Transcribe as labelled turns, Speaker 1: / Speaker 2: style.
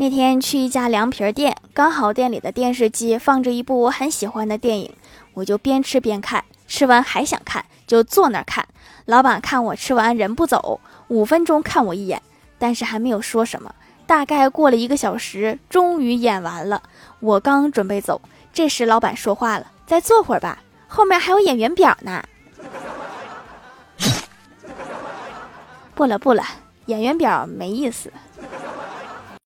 Speaker 1: 那天去一家凉皮儿店刚好店里的电视机放着一部我很喜欢的电影我就边吃边看吃完还想看就坐那儿看老板看我吃完人不走五分钟看我一眼但是还没有说什么。大概过了一个小时终于演完了我刚准备走这时老板说话了再坐会儿吧后面还有演员表呢。不了不了演员表没意思。